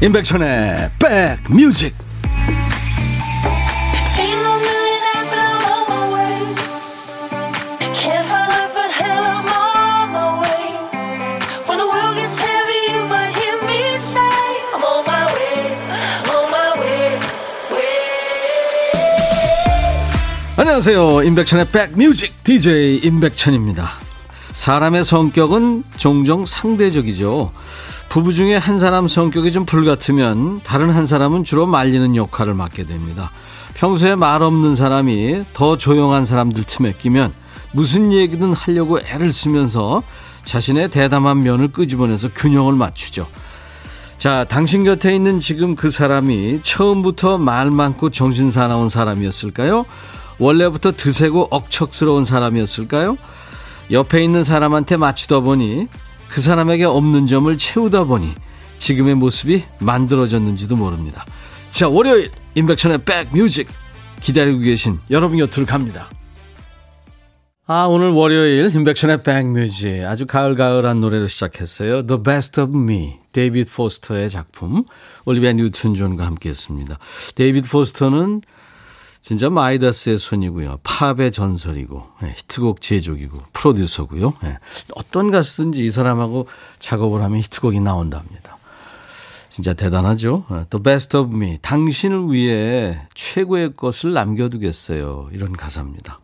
임백천의 백뮤직. 안녕하세요. 임백천의 백뮤직. DJ 임백천입니다. 사람의 성격은 종종 상대적이죠 부부 중에 한 사람 성격이 좀 불같으면 다른 한 사람은 주로 말리는 역할을 맡게 됩니다. 평소에 말 없는 사람이 더 조용한 사람들 틈에 끼면 무슨 얘기든 하려고 애를 쓰면서 자신의 대담한 면을 끄집어내서 균형을 맞추죠. 자, 당신 곁에 있는 지금 그 사람이 처음부터 말 많고 정신 사나운 사람이었을까요? 원래부터 드세고 억척스러운 사람이었을까요? 옆에 있는 사람한테 맞추다 보니 그 사람에게 없는 점을 채우다 보니 지금의 모습이 만들어졌는지도 모릅니다. 자, 월요일 임백천의 백뮤직 기다리고 계신 여러분 곁으로 갑니다. 아, 오늘 월요일 임백천의 백뮤직 아주 가을가을한 노래로 시작했어요. The Best of Me, 데이비드 포스터의 작품 올리비아 뉴튼 존과 함께 했습니다. 데이비드 포스터는 진짜 마이다스의 손이고요. 팝의 전설이고 네, 히트곡 제조기고 프로듀서고요. 네, 어떤 가수든지 이 사람하고 작업을 하면 히트곡이 나온답니다. 진짜 대단하죠. 예, The best of me. 당신을 위해 최고의 것을 남겨두겠어요. 이런 가사입니다.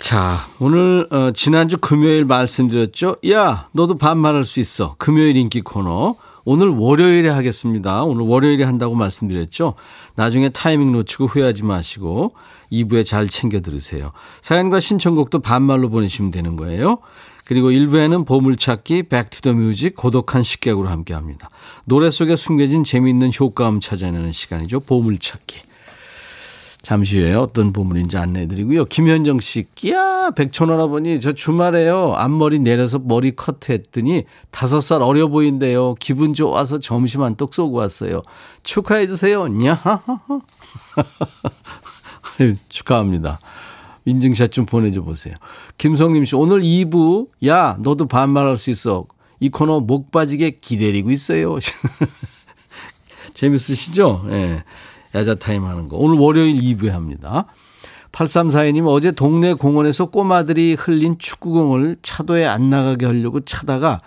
자, 오늘 어, 지난주 금요일 말씀드렸죠. 야, 너도 반말할 수 있어. 금요일 인기 코너. 오늘 월요일에 하겠습니다. 오늘 월요일에 한다고 말씀드렸죠. 나중에 타이밍 놓치고 후회하지 마시고 2부에 잘 챙겨 들으세요. 사연과 신청곡도 반말로 보내시면 되는 거예요. 그리고 1부에는 보물찾기, Back to the Music, 고독한 식객으로 함께합니다. 노래 속에 숨겨진 재미있는 효과음 찾아내는 시간이죠. 보물찾기. 잠시 후에 어떤 보물인지 안내해드리고요. 김현정 씨, 끼야, 백천 할아버니, 저 주말에요. 앞머리 내려서 머리 커트했더니 다섯 살 어려 보인대요. 기분 좋아서 점심 한떡 쏘고 왔어요. 축하해 주세요. 냐하하하. 축하합니다. 인증샷 좀 보내줘 보세요. 김성림 씨, 오늘 2부, 야, 너도 반말할 수 있어. 이 코너 목 빠지게 기다리고 있어요. 재밌으시죠? 예. 네. 야자타임 하는 거. 오늘 월요일 2부에 합니다. 8342님 어제 동네 공원에서 꼬마들이 흘린 축구공을 차도에 안 나가게 하려고 차다가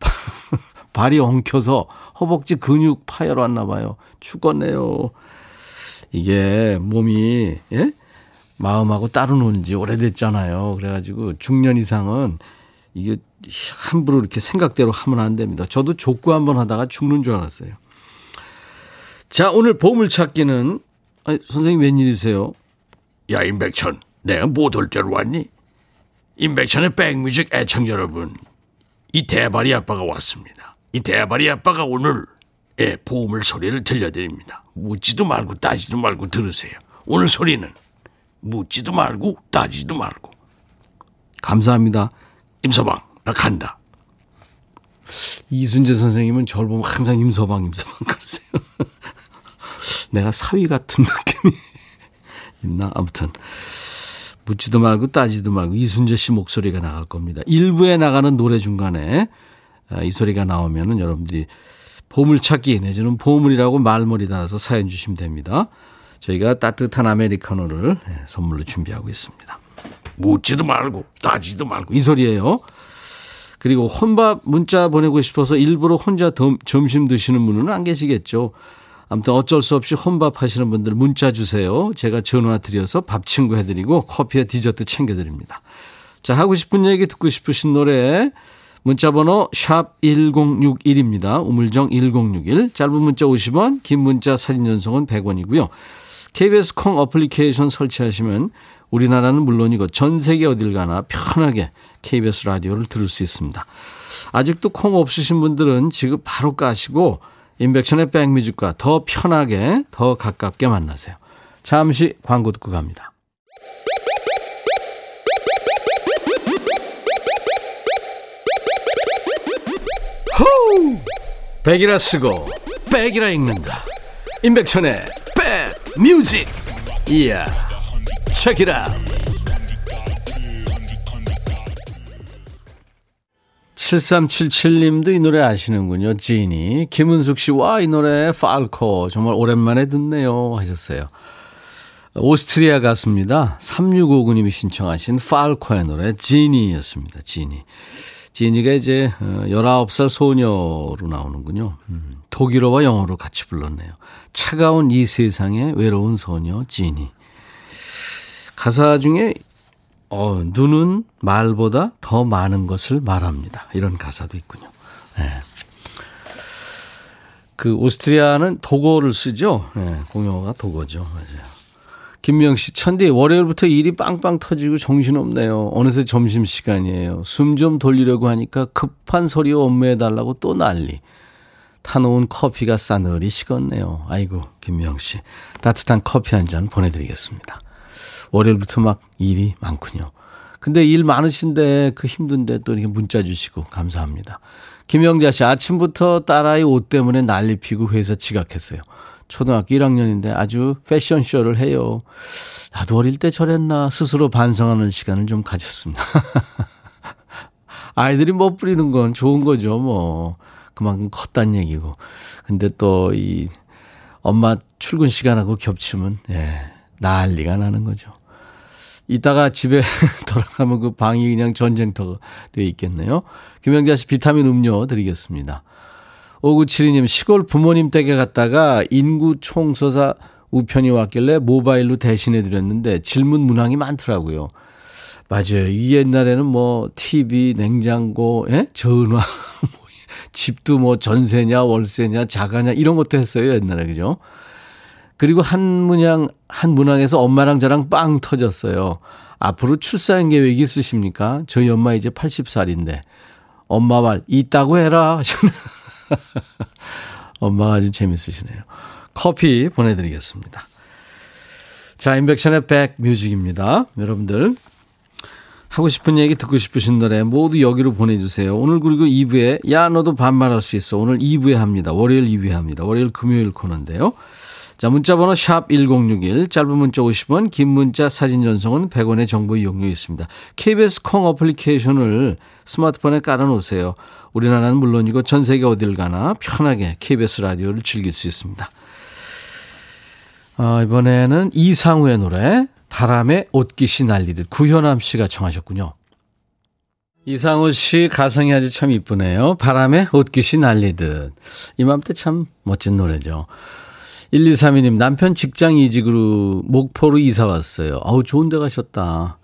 발이 엉켜서 허벅지 근육 파열 왔나 봐요. 죽었네요. 이게 몸이 예? 마음하고 따로 논지 오래됐잖아요. 그래가지고 중년 이상은 이게 함부로 이렇게 생각대로 하면 안 됩니다. 저도 족구 한번 하다가 죽는 줄 알았어요. 자, 오늘 보물찾기는, 아니, 선생님 웬일이세요? 야, 임백천, 내가 못올 때로 왔니? 임백천의 백뮤직 애청 여러분, 이 대바리 아빠가 왔습니다. 이 대바리 아빠가 오늘 예, 보물 소리를 들려드립니다. 묻지도 말고 따지도 말고 들으세요. 오늘 소리는 묻지도 말고 따지도 말고. 감사합니다. 임서방, 나 간다. 이순재 선생님은 저를 보면 항상 임서방, 임서방 그러세요. 내가 사위 같은 느낌이 있나? 아무튼. 묻지도 말고 따지도 말고 이순재 씨 목소리가 나갈 겁니다. 일부에 나가는 노래 중간에 아, 이 소리가 나오면은 여러분들이 보물찾기 내지는 보물이라고 말머리 달아서 사연 주시면 됩니다. 저희가 따뜻한 아메리카노를 예, 선물로 준비하고 있습니다. 묻지도 말고 따지도 말고 이 소리예요. 그리고 혼밥 문자 보내고 싶어서 일부러 혼자 점심 드시는 분은 안 계시겠죠. 아무튼 어쩔 수 없이 혼밥 하시는 분들 문자 주세요. 제가 전화 드려서 밥 친구 해드리고 커피와 디저트 챙겨드립니다. 자, 하고 싶은 얘기 듣고 싶으신 노래 문자번호 샵 1061입니다. 우물정 1061. 짧은 문자 50원, 긴 문자 사진 전송은 100원이고요. KBS 콩 어플리케이션 설치하시면 우리나라는 물론이고 전 세계 어딜 가나 편하게 KBS 라디오를 들을 수 있습니다. 아직도 콩 없으신 분들은 지금 바로 까시고 인백션의 백뮤직과 더 편하게 더 가깝게 만나세요. 잠시 광고 듣고 갑니다. 호우! 백이라 쓰고 백이라 읽는다. 인백천의 백 뮤직. 이야. 체키라. 7377님도 이 노래 아시는군요. 지니. 김은숙 씨, 와, 이 노래, 팔코. 정말 오랜만에 듣네요. 하셨어요. 오스트리아 가수입니다. 3659님이 신청하신 팔코의 노래, 지니였습니다. 지니. 지니가 이제 19살 어, 소녀로 나오는군요. 음, 독일어와 영어로 같이 불렀네요. 차가운 이 세상에 외로운 소녀, 지니. 가사 중에 어, 눈은 말보다 더 많은 것을 말합니다. 이런 가사도 있군요. 네. 그 오스트리아는 독어를 쓰죠. 네, 공용어가 독어죠. 맞아요. 김명 씨, 천디, 월요일부터 일이 빵빵 터지고 정신없네요. 어느새 점심시간이에요. 숨 좀 돌리려고 하니까 급한 소리 업무해달라고 또 난리. 타놓은 커피가 싸늘히 식었네요. 아이고, 김명 씨. 따뜻한 커피 한 잔 보내드리겠습니다. 월요일부터 막 일이 많군요. 근데 일 많으신데 그 힘든데 또 이렇게 문자 주시고 감사합니다. 김영자 씨 아침부터 딸아이 옷 때문에 난리 피고 회사 지각했어요. 초등학교 1학년인데 아주 패션쇼를 해요. 나도 어릴 때 저랬나 스스로 반성하는 시간을 좀 가졌습니다. 아이들이 뭐 뿌리는 건 좋은 거죠. 뭐 그만큼 컸단 얘기고. 근데 또 이 엄마 출근 시간하고 겹치면 예, 난리가 나는 거죠. 이따가 집에 돌아가면 그 방이 그냥 전쟁터가 되어 있겠네요. 김영자 씨 비타민 음료 드리겠습니다. 5972님, 시골 부모님 댁에 갔다가 인구 총서사 우편이 왔길래 모바일로 대신해 드렸는데 질문 문항이 많더라고요. 맞아요. 이 옛날에는 뭐 TV, 냉장고, 예? 전화, 뭐 집도 뭐 전세냐, 월세냐, 자가냐 이런 것도 했어요. 옛날에 그죠? 그리고 한 문항, 한 문항에서 엄마랑 저랑 빵 터졌어요. 앞으로 출산 계획이 있으십니까? 저희 엄마 이제 80살인데. 엄마 말, 있다고 해라. 엄마가 아주 재밌으시네요. 커피 보내드리겠습니다. 자, 인백션의 백뮤직입니다. 여러분들. 하고 싶은 얘기 듣고 싶으신 노래 모두 여기로 보내주세요. 오늘 그리고 2부에 야 너도 반말할 수 있어. 오늘 2부에 합니다. 월요일 2부에 합니다. 월요일 금요일 코너인데요. 자, 문자번호 샵 1061, 짧은 문자 50원, 긴 문자 사진 전송은 100원의 정보 이용료 있습니다. KBS 콩 어플리케이션을 스마트폰에 깔아놓으세요. 우리나라는 물론이고 전 세계 어딜 가나 편하게 KBS 라디오를 즐길 수 있습니다. 어, 이번에는 이상우의 노래 바람에 옷깃이 날리듯 구현암 씨가 청하셨군요. 이상우 씨 가성이 아주 참 이쁘네요. 바람에 옷깃이 날리듯. 이맘때 참 멋진 노래죠. 1232님, 남편 직장 이직으로 목포로 이사 왔어요. 아우, 좋은 데 가셨다.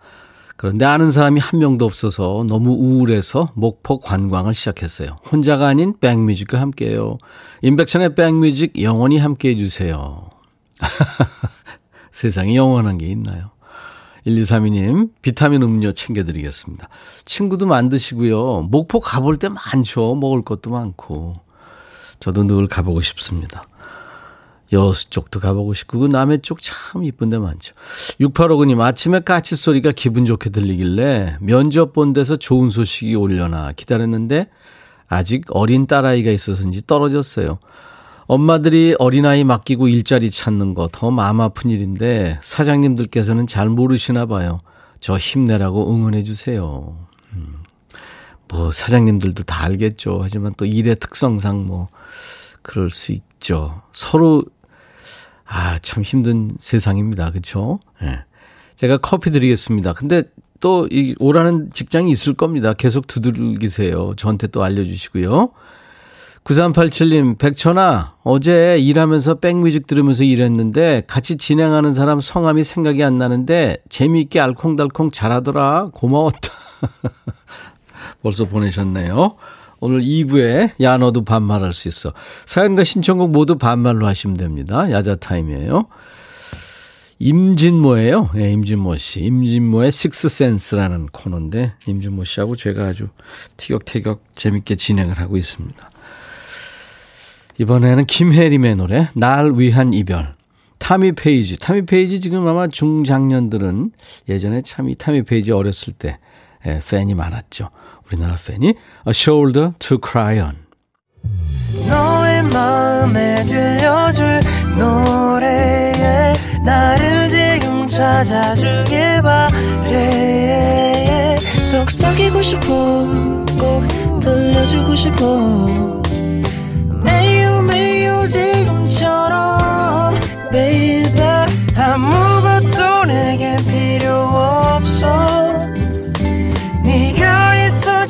그런데 아는 사람이 한 명도 없어서 너무 우울해서 목포 관광을 시작했어요. 혼자가 아닌 백뮤직과 함께해요. 인백션의 백뮤직 영원히 함께 해 주세요. 세상에 영원한 게 있나요? 1232님, 비타민 음료 챙겨드리겠습니다. 친구도 만드시고요. 목포 가볼 때 많죠. 먹을 것도 많고. 저도 늘 가보고 싶습니다. 여수 쪽도 가보고 싶고 그 남해 쪽 참 이쁜 데 많죠. 6859님 아침에 까치 소리가 기분 좋게 들리길래 면접 본 데서 좋은 소식이 올려나 기다렸는데 아직 어린 딸아이가 있어서인지 떨어졌어요. 엄마들이 어린아이 맡기고 일자리 찾는 거 더 마음 아픈 일인데 사장님들께서는 잘 모르시나 봐요. 저 힘내라고 응원해 주세요. 음. 뭐 사장님들도 다 알겠죠. 하지만 또 일의 특성상 뭐 그럴 수 있죠. 서로 아, 참 힘든 세상입니다. 그렇죠? 예. 제가 커피 드리겠습니다. 근데 또 이 오라는 직장이 있을 겁니다. 계속 두들기세요. 저한테 또 알려 주시고요. 9387님, 백천아, 어제 일하면서 백뮤직 들으면서 일했는데 같이 진행하는 사람 성함이 생각이 안 나는데 재미있게 알콩달콩 잘하더라. 고마웠다. 벌써 보내셨네요. 오늘 2부에 야 너도 반말할 수 있어. 사연과 신청곡 모두 반말로 하시면 됩니다. 야자 타임이에요. 임진모예요. 예, 임진모 씨. 임진모의 Six Sense라는 코너인데 임진모 씨하고 제가 아주 티격태격 재밌게 진행을 하고 있습니다. 이번에는 김혜림의 노래 날 위한 이별. 타미 페이지. 타미 페이지 지금 아마 중장년들은 예전에 참 이 타미 페이지 어렸을 때 예, 팬이 많았죠. 우리나라 팬이 A Shoulder to Cry On. 너의 마음에 들려줄 노래에 나를 지금 찾아주길 바래. 속삭이고 싶어 꼭 들려주고 싶어. 매우 매우 지금처럼 baby. 아무것도 내게 필요 없어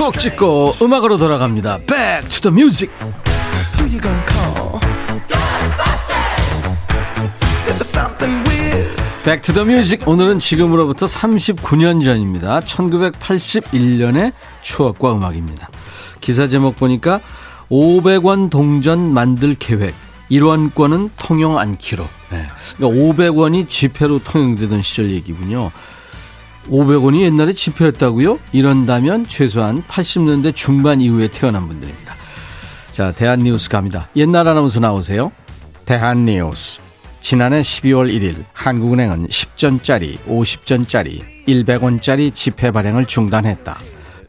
추억 찍고 음악으로 돌아갑니다. Back to the music. Music. 오늘은 지금으로부터 39년 전입니다. 1981년의 추억과 음악입니다. 기사 제목 보니까 500원 동전 만들 계획. 1원권은 통용 않기로. 네. 그러니까 500원이 지폐로 통용되던 시절 얘기군요. 500원이 옛날에 지폐였다고요? 이런다면 최소한 80년대 중반 이후에 태어난 분들입니다. 자, 대한뉴스 갑니다. 옛날 아나운서 나오세요. 대한뉴스. 지난해 12월 1일 한국은행은 10전짜리, 50전짜리, 100원짜리 지폐 발행을 중단했다.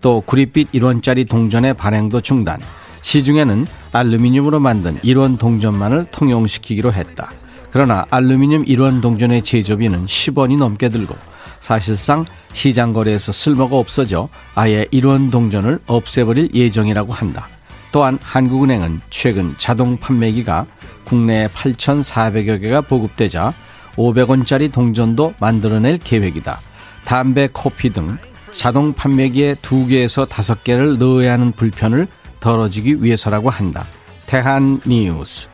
또 구릿빛 1원짜리 동전의 발행도 중단. 시중에는 알루미늄으로 만든 1원 동전만을 통용시키기로 했다. 그러나 알루미늄 1원 동전의 제조비는 10원이 넘게 들고 사실상 시장 거래에서 쓸모가 없어져 아예 1원 동전을 없애버릴 예정이라고 한다. 또한 한국은행은 최근 자동 판매기가 국내에 8,400여 개가 보급되자 500원짜리 동전도 만들어낼 계획이다. 담배, 커피 등 자동 판매기에 2개에서 5개를 넣어야 하는 불편을 덜어주기 위해서라고 한다. 대한 뉴스.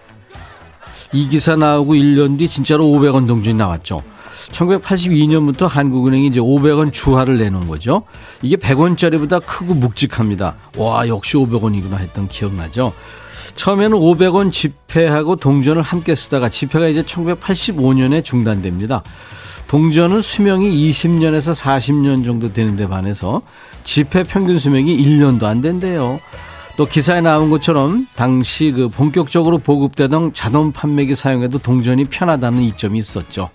이 기사 나오고 1년 뒤 진짜로 500원 동전이 나왔죠. 1982년부터 한국은행이 이제 500원 주화를 내놓은 거죠. 이게 100원짜리보다 크고 묵직합니다. 와, 역시 500원이구나 했던 기억나죠? 처음에는 500원 지폐하고 동전을 함께 쓰다가 지폐가 이제 1985년에 중단됩니다. 동전은 수명이 20년에서 40년 정도 되는데 반해서 지폐 평균 수명이 1년도 안 된대요. 또 기사에 나온 것처럼 당시 그 본격적으로 보급되던 자동 판매기 사용에도 동전이 편하다는 이점이 있었죠.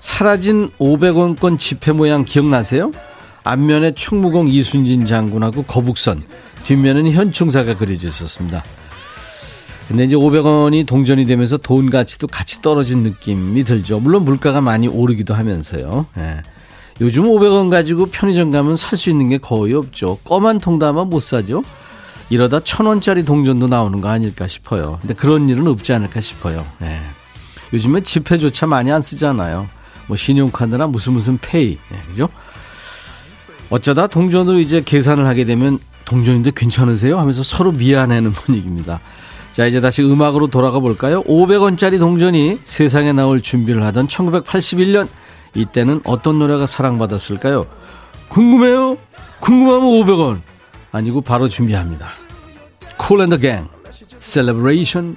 사라진 500원권 지폐 모양 기억나세요? 앞면에 충무공 이순진 장군하고 거북선, 뒷면에는 현충사가 그려져 있었습니다. 근데 이제 500원이 동전이 되면서 돈 가치도 같이 떨어진 느낌이 들죠. 물론 물가가 많이 오르기도 하면서요. 예. 요즘 500원 가지고 편의점 가면 살 수 있는 게 거의 없죠. 껌한 통 담아 못 사죠. 이러다 천 원짜리 동전도 나오는 거 아닐까 싶어요. 근데 그런 일은 없지 않을까 싶어요. 예. 요즘에 지폐조차 많이 안 쓰잖아요. 뭐 신용카드나 무슨 무슨 페이, 네, 그죠? 어쩌다 동전으로 이제 계산을 하게 되면 동전인데 괜찮으세요? 하면서 서로 미안해하는 분위기입니다. 자, 이제 다시 음악으로 돌아가 볼까요? 500원짜리 동전이 세상에 나올 준비를 하던 1981년 이때는 어떤 노래가 사랑받았을까요? 궁금해요? 궁금하면 500원. 아니고 바로 준비합니다. And the Gang, Celebration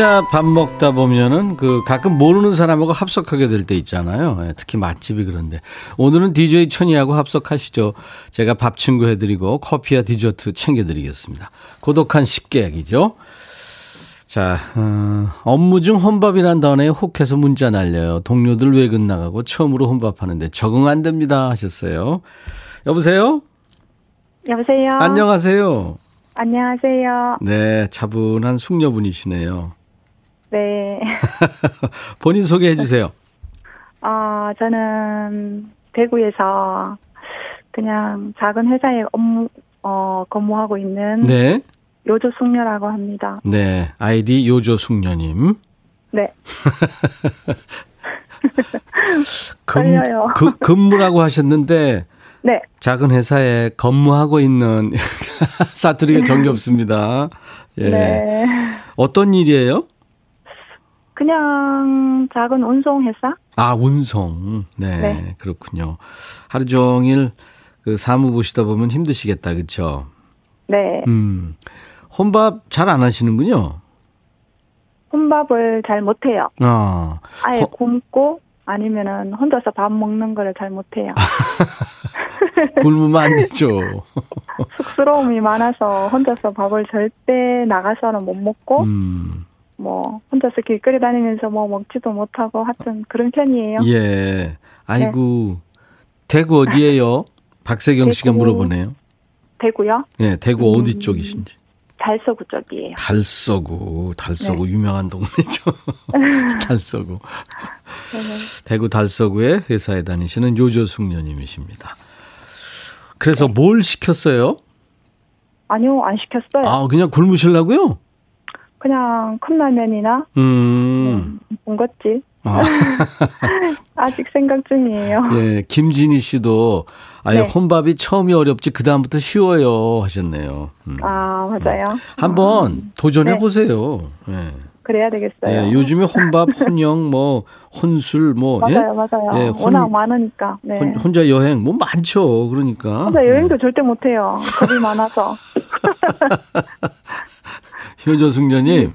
혼자 밥 먹다 보면은 그 가끔 모르는 사람하고 합석하게 될 때 있잖아요. 예, 특히 맛집이 그런데 오늘은 DJ 천이하고 합석하시죠. 제가 밥 친구 해드리고 커피와 디저트 챙겨드리겠습니다. 고독한 식객이죠. 자, 어, 업무 중 혼밥이란 단어에 혹해서 문자 날려요. 동료들 외근 나가고 처음으로 혼밥하는데 적응 안 됩니다 하셨어요. 여보세요? 여보세요. 안녕하세요. 안녕하세요. 네, 차분한 숙녀분이시네요. 네. 본인 소개해 주세요. 어, 저는 대구에서 그냥 작은 회사에 업무, 어, 근무하고 있는 네. 요조 숙녀라고 합니다. 네. 아이디 요조 숙녀님. 네. 근, 떨려요. 그, 근무라고 하셨는데 네. 작은 회사에 근무하고 있는 사투리가 정겹습니다. 예. 네. 어떤 일이에요? 그냥 작은 운송 회사? 아, 운송. 네, 네. 그렇군요. 하루 종일 그 사무 보시다 보면 힘드시겠다. 그렇죠? 네. 음. 혼밥 잘 안 하시는군요. 혼밥을 잘 못해요. 아. 아예 허- 굶고 아니면은 혼자서 밥 먹는 거를 잘 못해요. 굶으면 안 되죠. 쑥스러움이 많아서 혼자서 밥을 절대 나가서는 못 먹고 음. 뭐 혼자서 길거리 다니면서 뭐 먹지도 못하고 하여튼 그런 편이에요. 예. 아이고. 대구 어디예요? 박세경 씨가 대구. 물어보네요. 대구요? 예, 대구 어디 음. 쪽이신지. 달서구 쪽이에요. 달서구, 달서구 네. 유명한 동네죠. 달서구. 대구 달서구에 회사에 다니시는 요조숙녀님이십니다. 그래서 네. 뭘 시켰어요? 아니요, 안 시켰어요. 아, 그냥 굶으시려고요? 그냥 컵라면이나 음. 군것질 아, 아직 생각 중이에요. 예, 김진희 씨도 아예 네. 혼밥이 처음이 어렵지 그 다음부터 쉬워요 하셨네요. 음. 아 맞아요. 한번 도전해 네. 보세요. 예. 그래야 되겠어요. 예, 요즘에 혼밥, 혼영, 뭐 혼술, 뭐 예? 맞아요, 맞아요. 예, 혼- 워낙 많으니까. 네. 혼, 혼자 여행 뭐 많죠. 그러니까 혼자 여행도 절대 못해요. 겁이 많아서. 효조숙녀님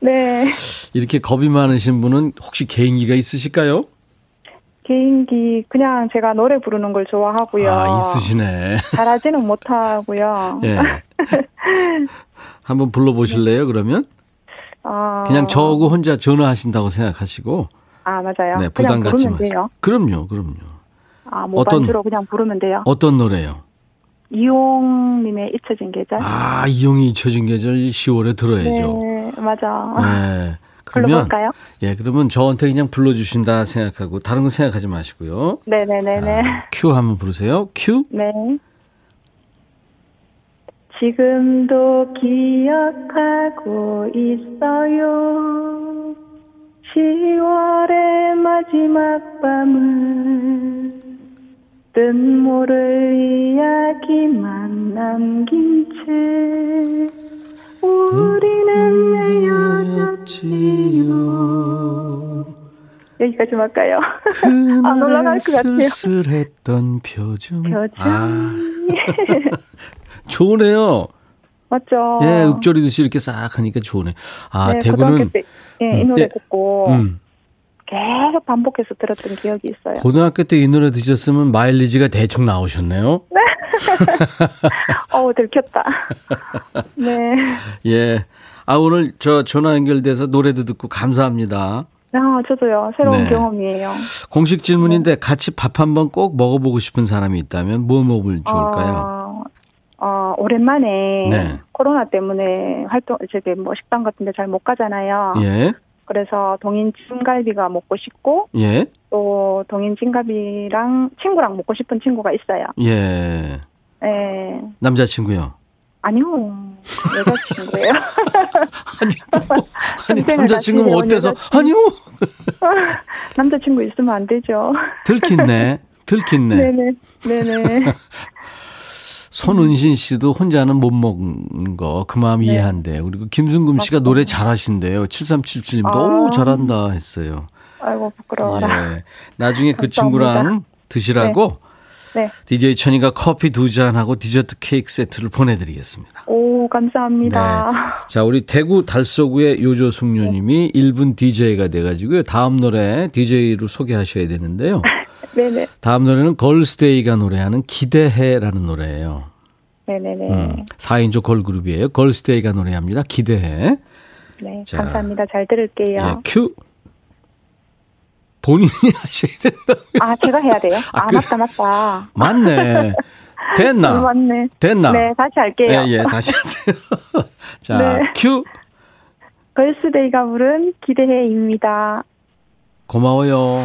네. 이렇게 겁이 많으신 분은 혹시 개인기가 있으실까요? 개인기 그냥 제가 노래 부르는 걸 좋아하고요. 아 있으시네. 잘하지는 못하고요. 예. 한번 불러보실래요? 그러면 아, 그냥 저하고 혼자 전화하신다고 생각하시고 아 맞아요. 네 부담 갖지 마세요. 돼요. 그럼요, 그럼요. 아 어떤- 모반주로 그냥 부르면 돼요. 어떤 노래요? 이용님의 잊혀진 계절. 아 이용이 잊혀진 계절 10월에 들어야죠. 네, 맞아. 네. 그러면 불러볼까요? 예, 그러면 저한테 그냥 불러주신다 생각하고 다른 거 생각하지 마시고요. 네네네네. 자, 큐 한번 부르세요. 큐. 네. 지금도 기억하고 있어요. 10월의 마지막 밤을 뜻모를 이야기만 남긴 채 우리는 헤어졌지요. 여기까지 할까요? 안 올라갈 것 같아요. 쓸쓸했던 표정. 표정. 아, 좋네요. 맞죠? 예, 읊조리듯이 이렇게 싹 하니까 좋네. 아, 네, 대구는 예, 이 음, 노래 예. 듣고 음, 계속 반복해서 들었던 기억이 있어요. 고등학교 때 이 노래 드셨으면 마일리지가 대충 나오셨네요. 어우, 들켰다. 네. 예. 아, 오늘 저 전화 연결돼서 노래도 듣고 감사합니다. 아, 저도요. 새로운 네. 경험이에요. 공식 질문인데 같이 밥 한번 꼭 먹어보고 싶은 사람이 있다면 뭐 먹으면 좋을까요? 어, 어, 오랜만에 네. 코로나 때문에 활동, 저기 뭐 식당 같은 데 잘 못 가잖아요. 예, 그래서 동인 찜갈비가 먹고 싶고 예, 또 동인 찜갈비랑 친구랑 먹고 싶은 친구가 있어요. 예. 예. 남자친구요. 아니요. 여자친구예요. 아니, 뭐, 아니 남자친구면 어때서? 여자친구. 아니요. 남자친구 있으면 안 되죠. 들켰네. 들켰네. 네네. 네네. 손은신 씨도 혼자는 못 먹는 거 그 마음 네. 이해한대요. 그리고 김승금 씨가 노래 잘하신대요. 7377님도 아. 오 잘한다 했어요. 아이고, 부끄러워라. 예. 나중에 그. 친구랑 드시라고 네. DJ 천이가 커피 두 잔하고 디저트 케이크 세트를 보내드리겠습니다. 오, 감사합니다. 자, 우리 대구 달서구의 요조숙녀님이 1분 DJ가 돼가지고요. 다음 노래 DJ로 소개하셔야 되는데요. 네네. 다음 노래는 걸스데이가 노래하는 기대해라는 노래예요. 네네네. 음, 4인조 걸그룹이에요. 걸스데이가 노래합니다. 기대해. 네. 자. 감사합니다. 잘 들을게요. 예, 큐. 본인이 하셔야 된다. 아, 제가 해야 돼요? 아, 아, 그- 맞다, 맞다. 맞네. 됐나? 어, 맞네. 됐나? 네, 다시 할게요. 예, 예, 다시 하세요. 자, 네. 큐. 걸스데이가 부른 기대해입니다. 고마워요.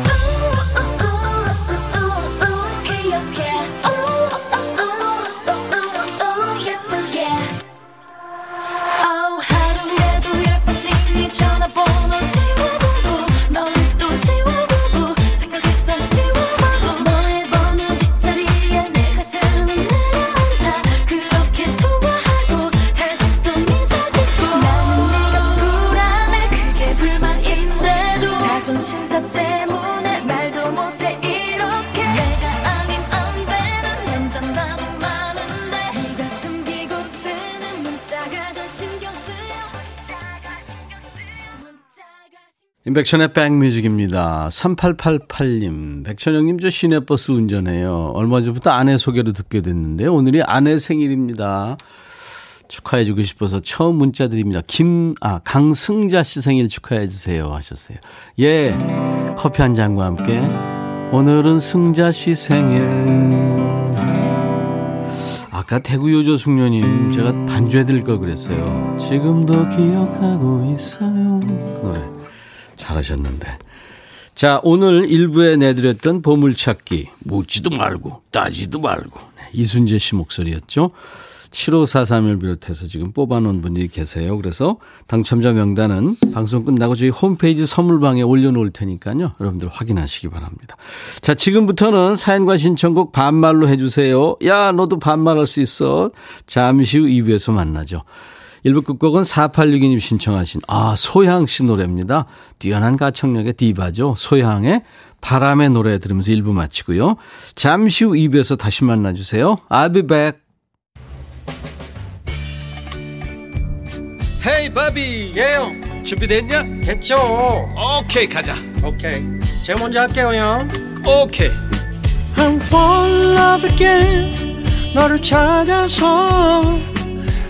인백션의 백뮤직입니다. 3888님, 백천영님 저 시내버스 운전해요. 얼마 전부터 아내 소개로 듣게 됐는데 오늘이 아내 생일입니다. 축하해주고 싶어서 처음 문자 드립니다. 김, 아, 강승자 씨 생일 축하해주세요. 하셨어요. 예, 커피 한 잔과 함께 오늘은 승자 씨 생일. 아까 대구 요조 숙녀님 제가 반주해드릴 걸 그랬어요. 지금도 기억하고 있어요. 그 노래. 잘하셨는데. 자, 오늘 일부에 내드렸던 보물찾기. 묻지도 말고 따지도 말고 네, 이순재 씨 목소리였죠. 7543을 비롯해서 지금 뽑아놓은 분이 계세요. 그래서 당첨자 명단은 방송 끝나고 저희 홈페이지 선물방에 올려놓을 테니까요. 여러분들 확인하시기 바랍니다. 자, 지금부터는 사연과 신청곡 반말로 해주세요. 야, 너도 반말할 수 있어. 잠시 후 2부에서 만나죠. 1부 끝곡은 4862님 신청하신, 아, 소향 씨 노래입니다. 뛰어난 가창력의 디바죠. 소향의 바람의 노래 들으면서 1부 마치고요. 잠시 후 2부에서 다시 만나주세요. I'll be back. 헤이 바비 예요 준비됐냐? 됐죠 오케이 가자 오케이 제가 먼저 할게요 형 오케이 I'm fall in love again 너를 찾아서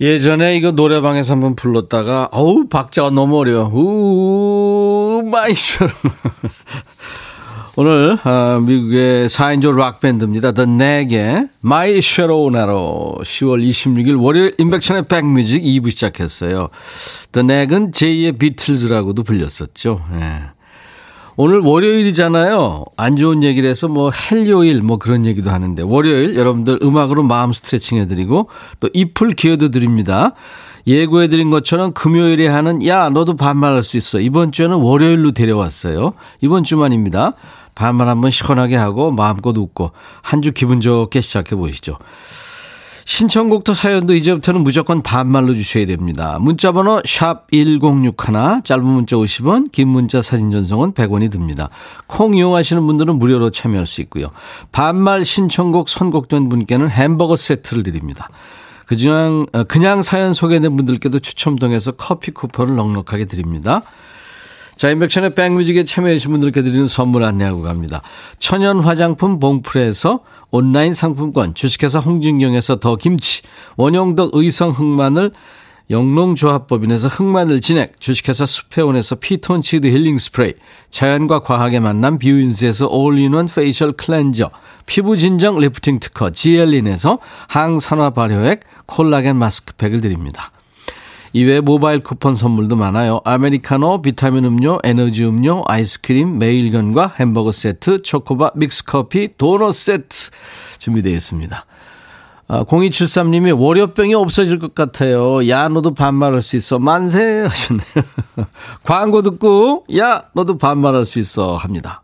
예전에 이거 노래방에서 한번 불렀다가 어우 박자가 너무 어려워 우 My Sha 오늘 어, 미국의 4인조 락밴드입니다. The Knack의 My Sharona 10월 26일 월요일 임백천의 백뮤직 2부 시작했어요. The Knack은 제2의 비틀즈라고도 불렸었죠. 예. 오늘 월요일이잖아요. 안 좋은 얘기를 해서 뭐 헬요일 뭐 그런 얘기도 하는데 월요일 여러분들 음악으로 마음 스트레칭 해드리고 또 잎을 기어도 드립니다. 예고해드린 것처럼 금요일에 하는 야 너도 반말할 수 있어. 이번 주에는 월요일로 데려왔어요. 이번 주만입니다. 반말 한번 시원하게 하고 마음껏 웃고 한 주 기분 좋게 시작해 보시죠. 신청곡도 사연도 이제부터는 무조건 반말로 주셔야 됩니다. 문자번호 샵 1061, 짧은 문자 50원, 긴 문자 사진 전송은 100원이 듭니다. 콩 이용하시는 분들은 무료로 참여할 수 있고요. 반말 신청곡 선곡된 분께는 햄버거 세트를 드립니다. 그냥, 그냥 사연 소개된 분들께도 추첨 통해서 커피 쿠폰을 넉넉하게 드립니다. 자, 인백션의 백뮤직에 참여해주신 분들께 드리는 선물 안내하고 갑니다. 천연 화장품 봉프레에서 온라인 상품권, 주식회사 홍진경에서 더 김치, 원용덕 의성 흑마늘, 영농조합법인에서 흑마늘 진액, 주식회사 수페온에서 피톤치드 힐링 스프레이, 자연과 과학의 만남 뷰인스에서 all-in-one facial cleanser, 피부 진정 리프팅 특허 지엘린에서 항산화 발효액 콜라겐 마스크팩을 드립니다. 이외에 모바일 쿠폰 선물도 많아요. 아메리카노, 비타민 음료, 에너지 음료, 아이스크림, 매일견과 햄버거 세트, 초코바, 믹스커피, 도넛 세트 준비되어 있습니다. 아, 0273님이 월요병이 없어질 것 같아요. 야, 너도 반말할 수 있어. 만세! 하셨네요. 광고 듣고, 야, 너도 반말할 수 있어. 합니다.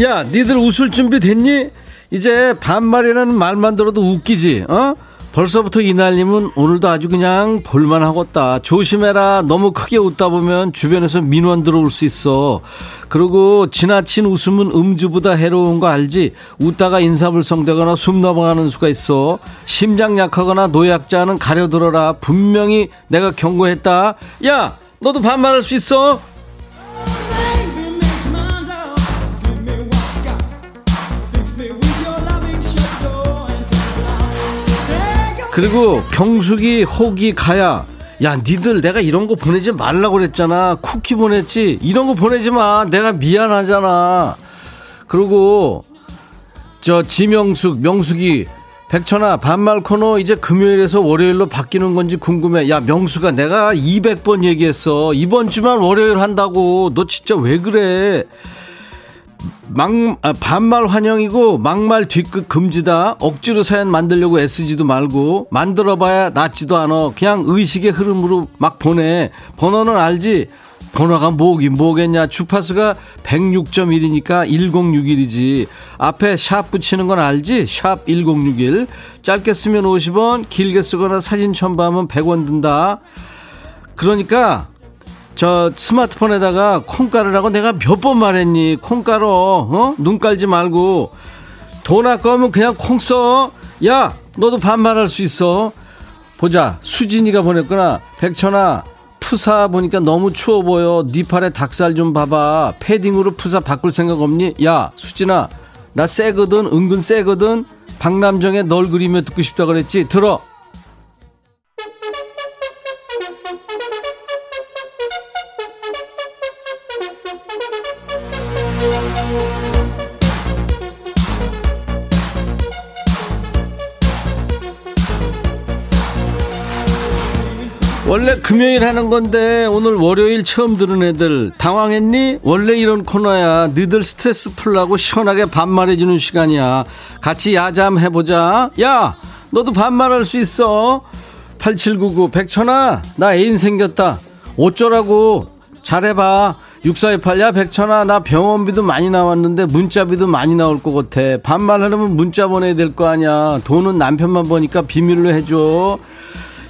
야, 니들 웃을 준비 됐니? 이제 반말이라는 말만 들어도 웃기지, 어? 벌써부터 이날님은 오늘도 아주 그냥 볼만하겠다. 조심해라. 너무 크게 웃다 보면 주변에서 민원 들어올 수 있어. 그리고 지나친 웃음은 음주보다 해로운 거 알지? 웃다가 인사불성되거나 숨 넘어가는 수가 있어. 심장 약하거나 노약자는 가려들어라. 분명히 내가 경고했다. 야, 너도 반말할 수 있어. 그리고 경숙이, 혹이, 가야 야, 니들 내가 이런 거 보내지 말라고 그랬잖아. 쿠키 보냈지. 이런 거 보내지 마. 내가 미안하잖아. 그리고 저 지명숙, 명숙이 백천아 반말 코너 이제 금요일에서 월요일로 바뀌는 건지 궁금해. 야 명수가 내가 200번 얘기했어. 이번 주만 월요일 한다고. 너 진짜 왜 그래? 막 아, 반말 환영이고 막말 뒷끝 금지다. 억지로 사연 만들려고 애쓰지도 말고 만들어봐야 낫지도 않아. 그냥 의식의 흐름으로 막 보내. 번호는 알지? 번호가 뭐긴 뭐겠냐. 주파수가 106.1이니까 1061이지. 앞에 샵 붙이는 건 알지? 샵 1061. 짧게 쓰면 50원, 길게 쓰거나 사진 첨부하면 100원 든다. 그러니까 저 스마트폰에다가 콩 깔으라고 내가 몇 번 말했니? 콩 깔어. 어? 눈 깔지 말고. 돈 아까우면 그냥 콩 써. 야, 너도 반말할 수 있어. 보자. 수진이가 보냈구나. 백천아, 푸사 보니까 너무 추워 보여. 네 팔에 닭살 좀 봐봐. 패딩으로 푸사 바꿀 생각 없니? 야, 수진아, 나 쎄거든. 은근 쎄거든. 박남정의 널 그리며 듣고 싶다 그랬지. 들어. 원래 금요일 하는 건데 오늘 월요일 처음 들은 애들 당황했니? 원래 이런 코너야. 너들 스트레스 풀라고 시원하게 반말해주는 시간이야. 같이 야잠 해보자. 야, 너도 반말할 수 있어. 8799 백천아, 나 애인 생겼다. 어쩌라고? 잘해봐. 6428, 야, 백천아, 나 병원비도 많이 나왔는데 문자비도 많이 나올 것 같아. 반말하려면 문자 보내야 될 거 아니야. 돈은 남편만 버니까 비밀로 해줘.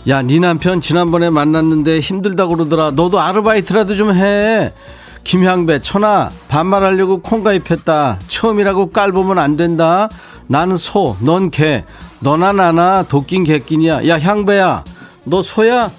야, 네 남편 지난번에 만났는데 힘들다 그러더라. 너도 아르바이트라도 좀 해. 김향배, 천아, 반말하려고 콩 가입했다. 처음이라고 깔보면 안 된다. 나는 소, 넌 개. 너나 나나 도끼인 개끼니야. 야, 향배야, 너 소야?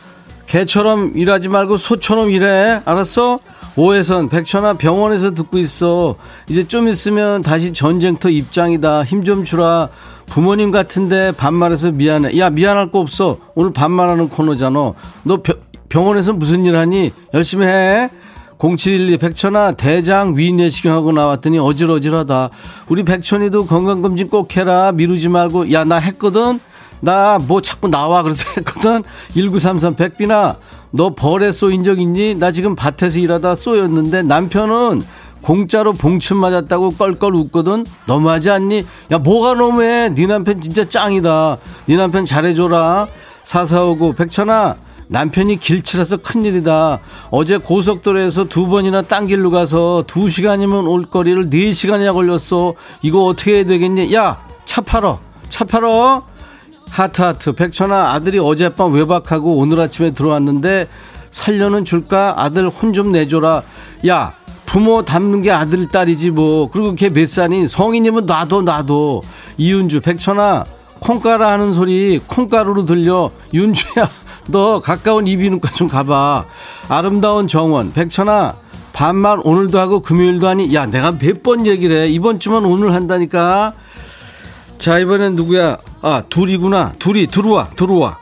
개처럼 일하지 말고 소처럼 일해. 알았어? 오해선, 백천아 병원에서 듣고 있어. 이제 좀 있으면 다시 전쟁터 입장이다. 힘 좀 주라. 부모님 같은데 반말해서 미안해. 야, 미안할 거 없어. 오늘 반말하는 코너잖아. 너 병- 병원에서 무슨 일 하니? 열심히 해. 0712 백천아 대장 위 내시경하고 나왔더니 어질어질하다. 우리 백천이도 건강검진 꼭 해라. 미루지 말고. 야, 나 했거든? 나 뭐 자꾸 나와 그래서 했거든 1933 백빈아 너 벌에 쏘인 적 있니? 나 지금 밭에서 일하다 쏘였는데 남편은 공짜로 봉침 맞았다고 껄껄 웃거든 너무하지 않니? 야 뭐가 너무해 네 남편 진짜 짱이다 네 남편 잘해줘라 사사오고 백천아 남편이 길치라서 큰일이다. 어제 고속도로에서 두 번이나 딴 길로 가서 두 시간이면 올 거리를 네 시간이나 걸렸어. 이거 어떻게 해야 되겠니? 야, 차 팔어. 차 팔어. 하트하트. 백천아, 아들이 어젯밤 외박하고 오늘 아침에 들어왔는데 살려는 줄까? 아들 혼 좀 내줘라. 야, 부모 닮는 게 아들, 딸이지 뭐. 그리고 걔 몇 살이 성인이면 놔둬, 놔둬. 이윤주, 백천아, 콩가루 하는 소리 콩가루로 들려. 윤주야, 너 가까운 이비인후과 좀 가봐. 아름다운 정원, 백천아, 반말 오늘도 하고 금요일도 하니, 야, 내가 몇 번 얘기를 해. 이번 주만 오늘 한다니까. 자, 이번엔 누구야? 아, 둘이구나. 둘이, 들어와, 들어와.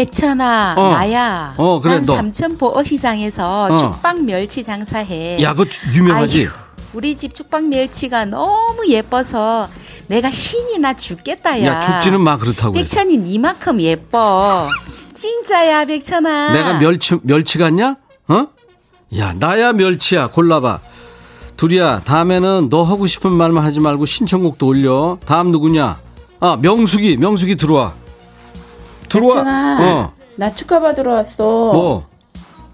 백천아 어. 나야. 어, 그래, 난 너. 삼천포 어시장에서 어. 죽박 멸치 장사해. 야, 그거 유명하지? 아휴, 우리 집 죽박 멸치가 너무 예뻐서 내가 신이 나 죽겠다 야. 야, 죽지는 마, 그렇다고. 백천이 니만큼 예뻐. 진짜야 백천아. 내가 멸치, 멸치 같냐? 어? 야, 나야 멸치야. 골라봐. 둘이야, 다음에는 너 하고 싶은 말만 하지 말고 신청곡도 올려. 다음 누구냐? 아, 명숙이, 명숙이 들어와. 들어와. 어, 나 축하 받으러 왔어. 뭐,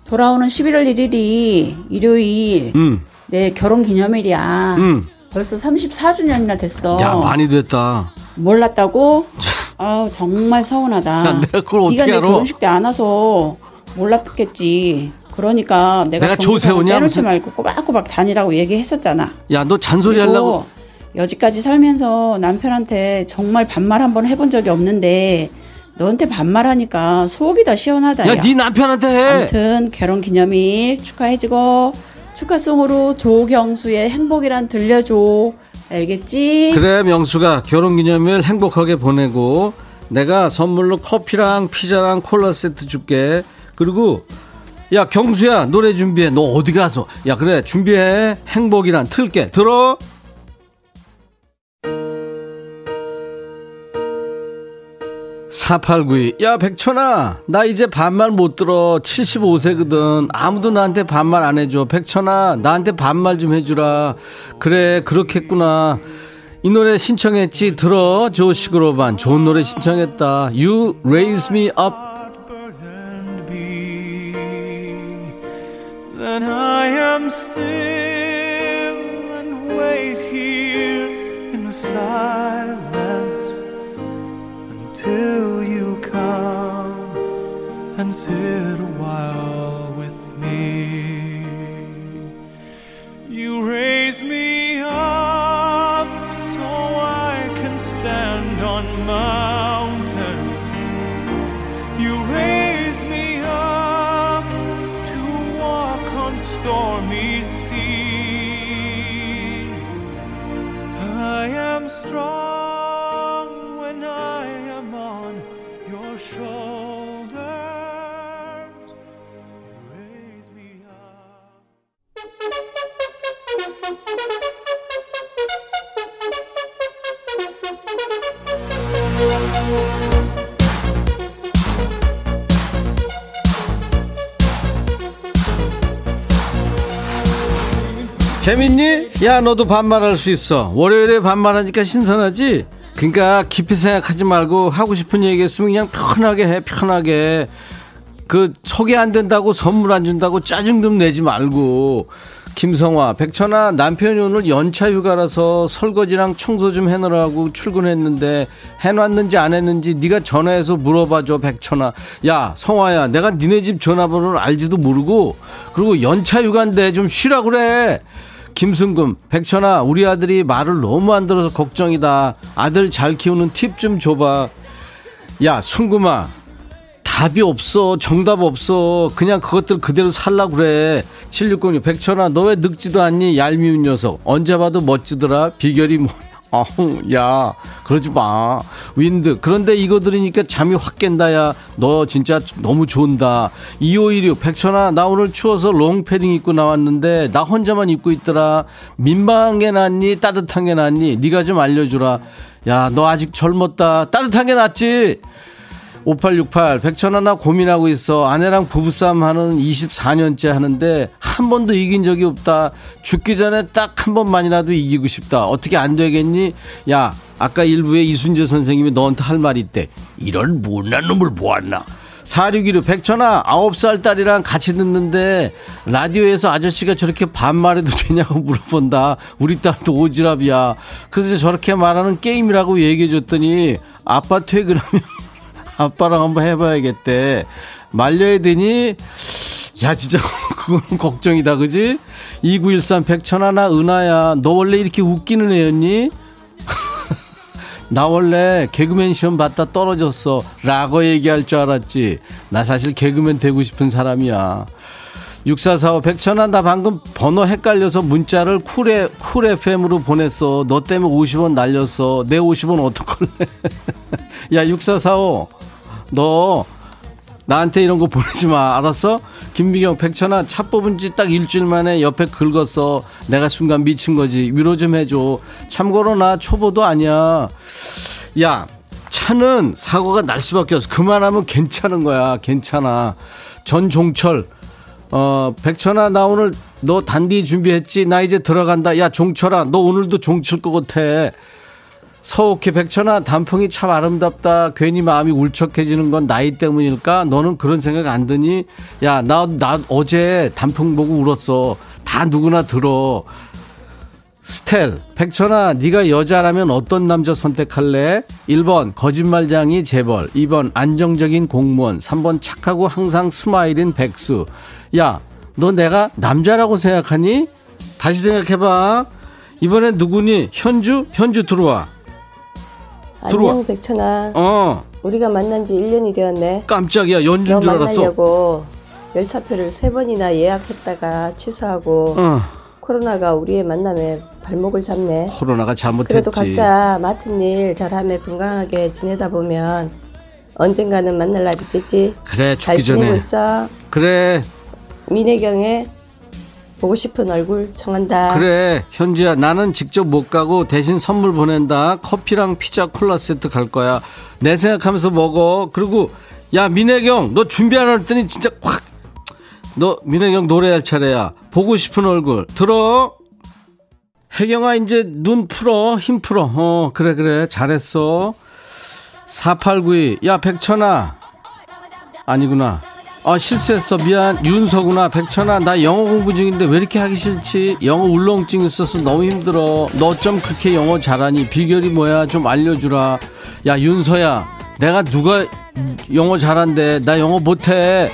돌아오는 11월 1일이 일요일 음, 내 결혼 기념일이야. 음. 벌써 34주년이나 됐어. 야, 많이 됐다. 몰랐다고? 아 정말 서운하다. 야, 내가 그걸 어떻게 네가 내 알아? 결혼식 때 안 와서 몰랐겠지. 그러니까 내가, 내가 조세호냐, 빼놓지 무슨? 말고 꼬박꼬박 다니라고 얘기했었잖아. 야, 너 잔소리 하려고. 여지까지 살면서 남편한테 정말 반말 한 번 해본 적이 없는데 너한테 반말하니까 속이 더 시원하다. 야, 네 남편한테 해. 아무튼 결혼 기념일 축하해주고 축하송으로 조경수의 행복이란 들려줘. 알겠지? 그래, 명수가 결혼 기념일 행복하게 보내고, 내가 선물로 커피랑 피자랑 콜라 세트 줄게. 그리고 야 경수야 노래 준비해 너 어디 가서 야 그래 준비해 행복이란 틀게 들어 4892. 야, 백천아. 나 이제 반말 못 들어. 75세거든. 아무도 나한테 반말 안 해줘. 백천아, 나한테 반말 좀 해주라. 그래, 그렇겠구나. 이 노래 신청했지. 들어. 조식으로반. 좋은 노래 신청했다. You raise me up. And sit a while with me. You raise me up so I can stand on mountains. You raise me up to walk on stormy seas. I am strong when I am on your shoulders. 재밌니? 야, 너도 반말할 수 있어. 월요일에 반말하니까 신선하지? 그러니까 깊이 생각하지 말고 하고 싶은 얘기 했으면 그냥 편하게 해, 편하게. 그 소개 안 된다고 선물 안 준다고 짜증 좀 내지 말고. 김성화, 백천아, 남편이 오늘 연차 휴가라서 설거지랑 청소 좀 해놓으라고 출근했는데 해놨는지 안 했는지 네가 전화해서 물어봐줘, 백천아. 야, 성화야, 내가 니네 집 전화번호를 알지도 모르고 그리고 연차 휴가인데 좀 쉬라 그래. 김승금, 백천아, 우리 아들이 말을 너무 안 들어서 걱정이다. 아들 잘 키우는 팁 좀 줘봐. 야, 승금아, 답이 없어. 정답 없어. 그냥 그것들 그대로 살라 그래. 7606 백천아 너 왜 늙지도 않니? 얄미운 녀석. 언제 봐도 멋지더라. 비결이 뭐 야, 그러지 마. 윈드. 그런데 이거 들으니까 잠이 확 깬다 야. 너 진짜 너무 좋은다. 2516. 백천아, 나 오늘 추워서 롱패딩 입고 나왔는데, 나 혼자만 입고 있더라. 민망한 게 낫니? 따뜻한 게 낫니? 네가 좀 알려주라. 야, 너 아직 젊었다. 따뜻한 게 낫지? 5868 백천아 나 고민하고 있어. 아내랑 부부싸움 하는 24년째 하는데 한 번도 이긴 적이 없다. 죽기 전에 딱 한 번만이라도 이기고 싶다. 어떻게 안 되겠니? 야 아까 일부에 이순재 선생님이 너한테 할 말이 있대. 이런 못난 놈을 보았나? 4615 백천아 9살 딸이랑 같이 듣는데 라디오에서 아저씨가 저렇게 반말해도 되냐고 물어본다. 우리 딸도 오지랖이야. 그래서 저렇게 말하는 게임이라고 얘기해 줬더니 아빠 퇴근하면 아빠랑 한번 해봐야겠대. 말려야 되니? 야, 진짜, 그거는 걱정이다, 그지? 2913 백천하나 은하야. 너 원래 이렇게 웃기는 애였니? 나 원래 개그맨 시험 봤다 떨어졌어. 라고 얘기할 줄 알았지. 나 사실 개그맨 되고 싶은 사람이야. 6445 백천아 나 방금 번호 헷갈려서 문자를 쿨에 쿨 FM으로 보냈어. 너 때문에 50원 날렸어. 내 50원 어떡할래? 야6445너 나한테 이런 거 보내지 마. 알았어? 김미경 백천아 차 뽑은 지 딱 일주일 만에 옆에 긁었어. 내가 순간 미친 거지. 위로 좀 해줘. 참고로 나 초보도 아니야. 야 차는 사고가 날 수밖에 없어. 그만하면 괜찮은 거야. 괜찮아. 전종철 어, 백천아, 나 오늘 너 단디 준비했지? 나 이제 들어간다. 야, 종철아, 너 오늘도 종칠 것 같아. 서옥해, 백천아, 단풍이 참 아름답다. 괜히 마음이 울적해지는 건 나이 때문일까? 너는 그런 생각 안 드니? 야, 나, 나 어제 단풍 보고 울었어. 다 누구나 들어. 스텔, 백천아, 네가 여자라면 어떤 남자 선택할래? 1번 거짓말장이 재벌, 2번 안정적인 공무원, 3번 착하고 항상 스마일인 백수. 야, 너 내가 남자라고 생각하니? 다시 생각해봐. 이번엔 누구니? 현주? 현주 들어와. 들어와. 안녕 백천아. 어, 우리가 만난 지 1년이 되었네. 깜짝이야. 너 연준 줄 알았어. 만나려고 열차표를 세 번이나 예약했다가 취소하고 어, 코로나가 우리의 만남에 발목을 잡네. 코로나가 잘못했지. 그래도 각자 맡은 일 잘하며 건강하게 지내다 보면 언젠가는 만날 날 있겠지. 그래 잘 죽기 지내고 전에. 있어. 그래 민혜경의 보고 싶은 얼굴 청한다. 그래 현주야 나는 직접 못 가고 대신 선물 보낸다. 커피랑 피자 콜라 세트 갈 거야. 내 생각하면서 먹어. 그리고 야 민혜경 너 준비 안 했더니 진짜 확 너 민혜경 노래할 차례야. 보고 싶은 얼굴. 들어. 혜경아 이제 눈 풀어. 힘 풀어. 어 그래 그래. 잘했어. 4892야 백천아. 아니구나 아 실수했어. 미안. 윤서구나. 백천아 나 영어 공부 중인데 왜 이렇게 하기 싫지? 영어 울렁증 있어서 너무 힘들어. 너 좀 그렇게 영어 잘하니 비결이 뭐야? 좀 알려주라. 야 윤서야 내가 누가 영어 잘한대 나 영어 못해.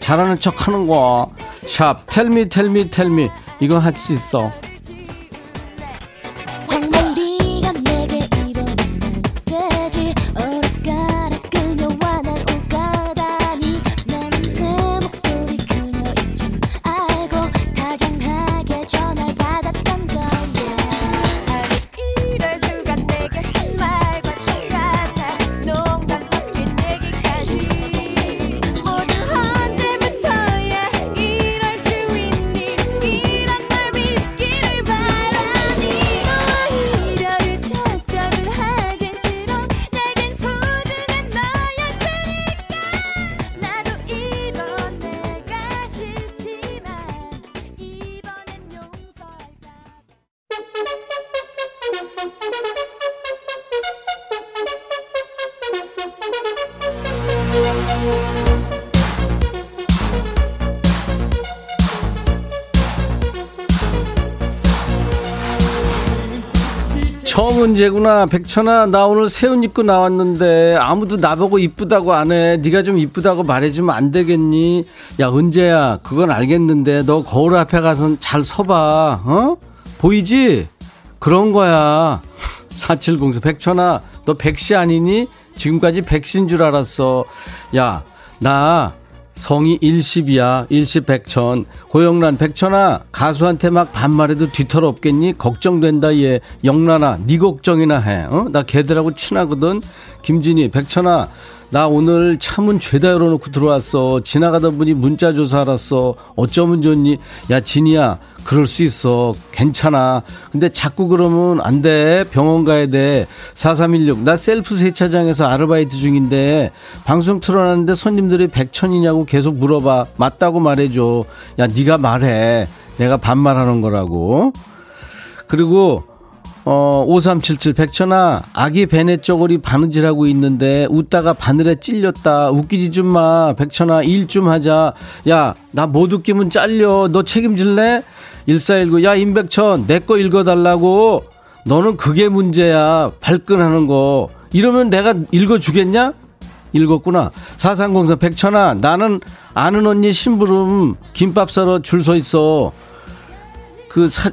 잘하는 척 하는 거야. 샵 텔미 텔미 텔미 이거 할수 있어 처음 문제구나. 백천아 나 오늘 새 옷 입고 나왔는데 아무도 나보고 이쁘다고 안 해. 네가 좀 이쁘다고 말해주면 안 되겠니? 야 은재야 그건 알겠는데 너 거울 앞에 가서 잘 서봐. 어? 보이지? 그런 거야. 4704 백천아 너 백시 아니니 지금까지 백신 줄 알았어. 야 나 성이 일십이야. 일십 백천. 고영란 백천아 가수한테 막 반말해도 뒤탈 없겠니? 걱정된다 얘. 영란아 네 걱정이나 해 어 나 걔들하고 친하거든. 김진희 백천아 나 오늘 차문 죄다 열어놓고 들어왔어. 지나가던 분이 문자 줘서 알았어. 어쩌면 좋니? 야 진이야 그럴 수 있어. 괜찮아. 근데 자꾸 그러면 안 돼. 병원 가야 돼 4316 나 셀프 세차장에서 아르바이트 중인데 방송 틀어놨는데 손님들이 백천이냐고 계속 물어봐. 맞다고 말해줘. 야 네가 말해. 내가 반말하는 거라고. 그리고 어, 5377 백천아 아기 베네 쪼그리 바느질하고 있는데 웃다가 바늘에 찔렸다. 웃기지 좀 마. 백천아 일 좀 하자. 야 나 못 웃기면 잘려. 너 책임질래? 1419 야 임백천 내 거 읽어달라고. 너는 그게 문제야. 발끈하는 거. 이러면 내가 읽어주겠냐? 읽었구나. 4304 백천아 나는 아는 언니 심부름 김밥 사러 줄 서 있어. 그 사,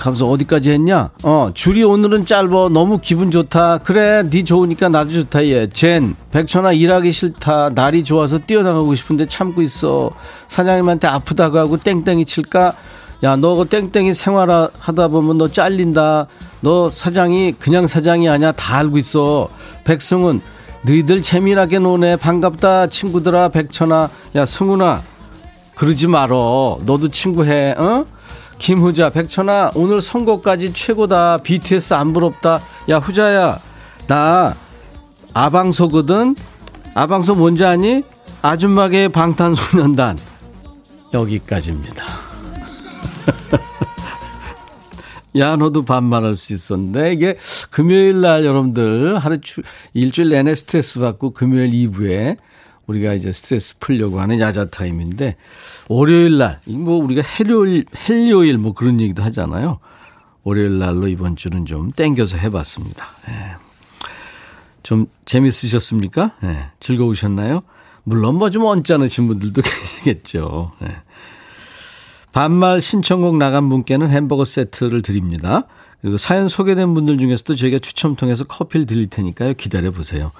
가면서 어디까지 했냐? 어, 줄이 오늘은 짧어. 너무 기분 좋다. 그래, 네 좋으니까 나도 좋다, 얘. 젠, 백천아 일하기 싫다. 날이 좋아서 뛰어나가고 싶은데 참고 있어. 사장님한테 아프다고 하고 땡땡이 칠까? 야, 너그 땡땡이 생활하다 보면 너 잘린다. 너 사장이 그냥 사장이 아니야. 다 알고 있어. 백승은, 너희들 재미나게 노네. 반갑다, 친구들아, 백천아. 야, 승훈아, 그러지 말어. 너도 친구해, 어? 김후자, 백천아, 오늘 선거까지 최고다. BTS 안 부럽다. 야, 후자야, 나 아방소거든? 아방소 뭔지 아니? 아줌마계 방탄소년단. 여기까지입니다. 야, 너도 반말할 수 있었는데, 이게 금요일 날 여러분들 하루 주, 일주일 내내 스트레스 받고 금요일 2부에 우리가 이제 스트레스 풀려고 하는 야자 타임인데 월요일 날, 뭐 우리가 헬요일, 헬요일 뭐 그런 얘기도 하잖아요. 월요일 날로 이번 주는 좀 땡겨서 해봤습니다. 예. 좀 재밌으셨습니까? 예. 즐거우셨나요? 물론 뭐 좀 언짢으신 분들도 계시겠죠. 예. 반말 신청곡 나간 분께는 햄버거 세트를 드립니다. 그리고 사연 소개된 분들 중에서도 저희가 추첨 통해서 커피를 드릴 테니까요. 기다려 보세요.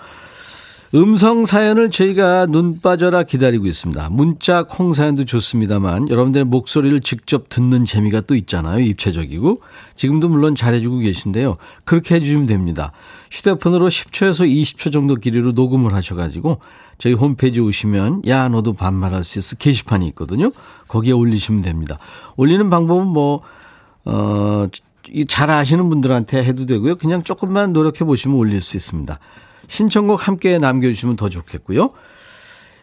음성 사연을 저희가 눈 빠져라 기다리고 있습니다. 문자 콩 사연도 좋습니다만 여러분들의 목소리를 직접 듣는 재미가 또 있잖아요. 입체적이고. 지금도 물론 잘해주고 계신데요. 그렇게 해주시면 됩니다. 휴대폰으로 10초에서 20초 정도 길이로 녹음을 하셔가지고 저희 홈페이지 오시면 야 너도 반말할 수 있어 게시판이 있거든요. 거기에 올리시면 됩니다. 올리는 방법은 뭐 어, 잘 아시는 분들한테 해도 되고요. 그냥 조금만 노력해 보시면 올릴 수 있습니다. 신청곡 함께 남겨주시면 더 좋겠고요.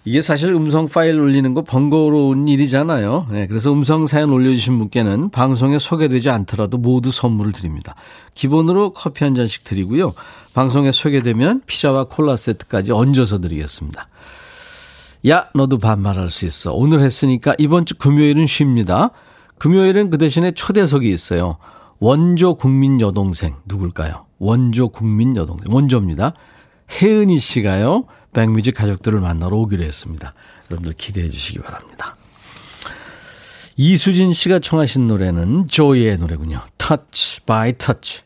이게 사실 음성 파일 올리는 거 번거로운 일이잖아요. 네, 그래서 음성 사연 올려주신 분께는 방송에 소개되지 않더라도 모두 선물을 드립니다. 기본으로 커피 한 잔씩 드리고요. 방송에 소개되면 피자와 콜라 세트까지 얹어서 드리겠습니다. 야, 너도 반말할 수 있어. 오늘 했으니까 이번 주 금요일은 쉽니다. 금요일은 그 대신에 초대석이 있어요. 원조 국민 여동생 누굴까요? 원조 국민 여동생 원조입니다. 혜은이 씨가요. 백뮤직 가족들을 만나러 오기로 했습니다. 여러분들 기대해 주시기 바랍니다. 이수진 씨가 청하신 노래는 조이의 노래군요. Touch by Touch.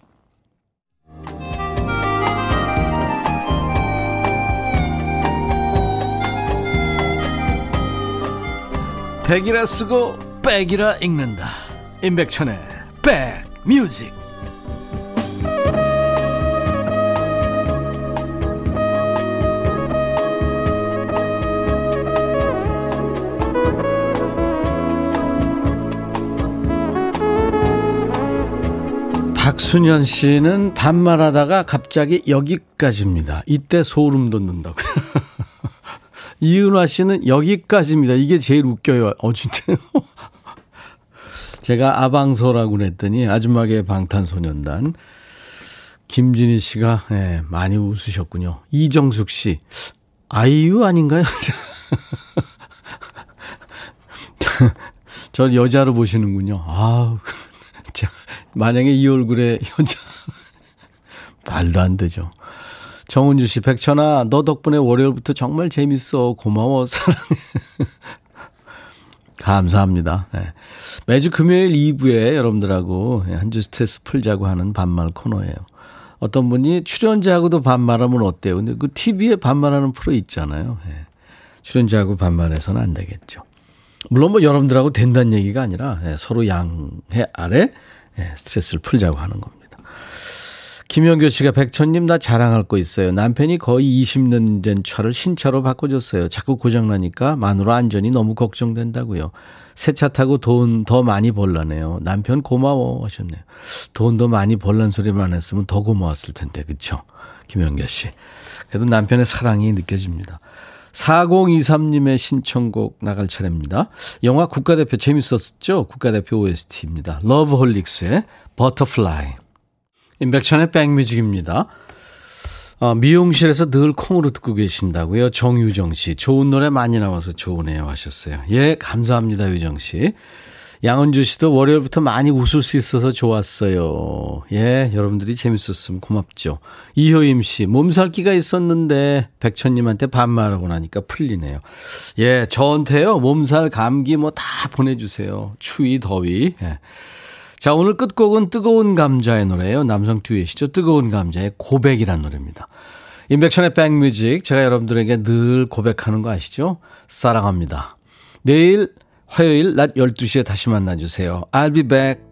백이라 쓰고 백이라 읽는다. 임백천의 백뮤직. 순현 씨는 반말하다가 갑자기 여기까지입니다. 이때 소름 돋는다고요. 이은화 씨는 여기까지입니다. 이게 제일 웃겨요. 어, 진짜요? 제가 아방소라고 그랬더니 아줌마계 방탄소년단 김진희 씨가 네, 많이 웃으셨군요. 이정숙 씨 아이유 아닌가요? 저 여자로 보시는군요. 아우 자, 만약에 이 얼굴에 여자 말도 안 되죠. 정은주 씨, 백천아, 너 덕분에 월요일부터 정말 재밌어. 고마워, 사랑해. 감사합니다. 네. 매주 금요일 2부에 여러분들하고 한 주 스트레스 풀자고 하는 반말 코너예요. 어떤 분이 출연자하고도 반말하면 어때요? 근데 그 TV에 반말하는 프로 있잖아요. 네. 출연자하고 반말해서는 안 되겠죠. 물론 뭐 여러분들하고 된다는 얘기가 아니라 네, 서로 양해 아래 네, 스트레스를 풀자고 하는 겁니다. 김영교 씨가 백천님 나 자랑할 거 있어요. 남편이 거의 20년 된 차를 신차로 바꿔줬어요. 자꾸 고장나니까 마누라 안전이 너무 걱정된다고요. 새 차 타고 돈 더 많이 벌라네요. 남편 고마워 하셨네요. 돈 더 많이 벌란 소리만 했으면 더 고마웠을 텐데 그쵸? 김영교 씨. 그래도 남편의 사랑이 느껴집니다. 4023님의 신청곡 나갈 차례입니다. 영화 국가대표 재밌었죠? 국가대표 OST입니다. 러브홀릭스의 Butterfly. 임백천의 백뮤직입니다. 어, 미용실에서 늘 콩으로 듣고 계신다고요. 정유정 씨. 좋은 노래 많이 나와서 좋으네요 하셨어요. 예, 감사합니다, 유정 씨. 양은주 씨도 월요일부터 많이 웃을 수 있어서 좋았어요. 예, 여러분들이 재밌었으면 고맙죠. 이효임 씨, 몸살기가 있었는데 백천님한테 반말하고 나니까 풀리네요. 예, 저한테요, 몸살, 감기 뭐 다 보내주세요. 추위, 더위. 예. 자, 오늘 끝곡은 뜨거운 감자의 노래예요. 남성 듀엣이죠. 뜨거운 감자의 고백이란 노래입니다. 인백션의 백뮤직. 제가 여러분들에게 늘 고백하는 거 아시죠? 사랑합니다. 내일 화요일 낮 12시에 다시 만나주세요. I'll be back.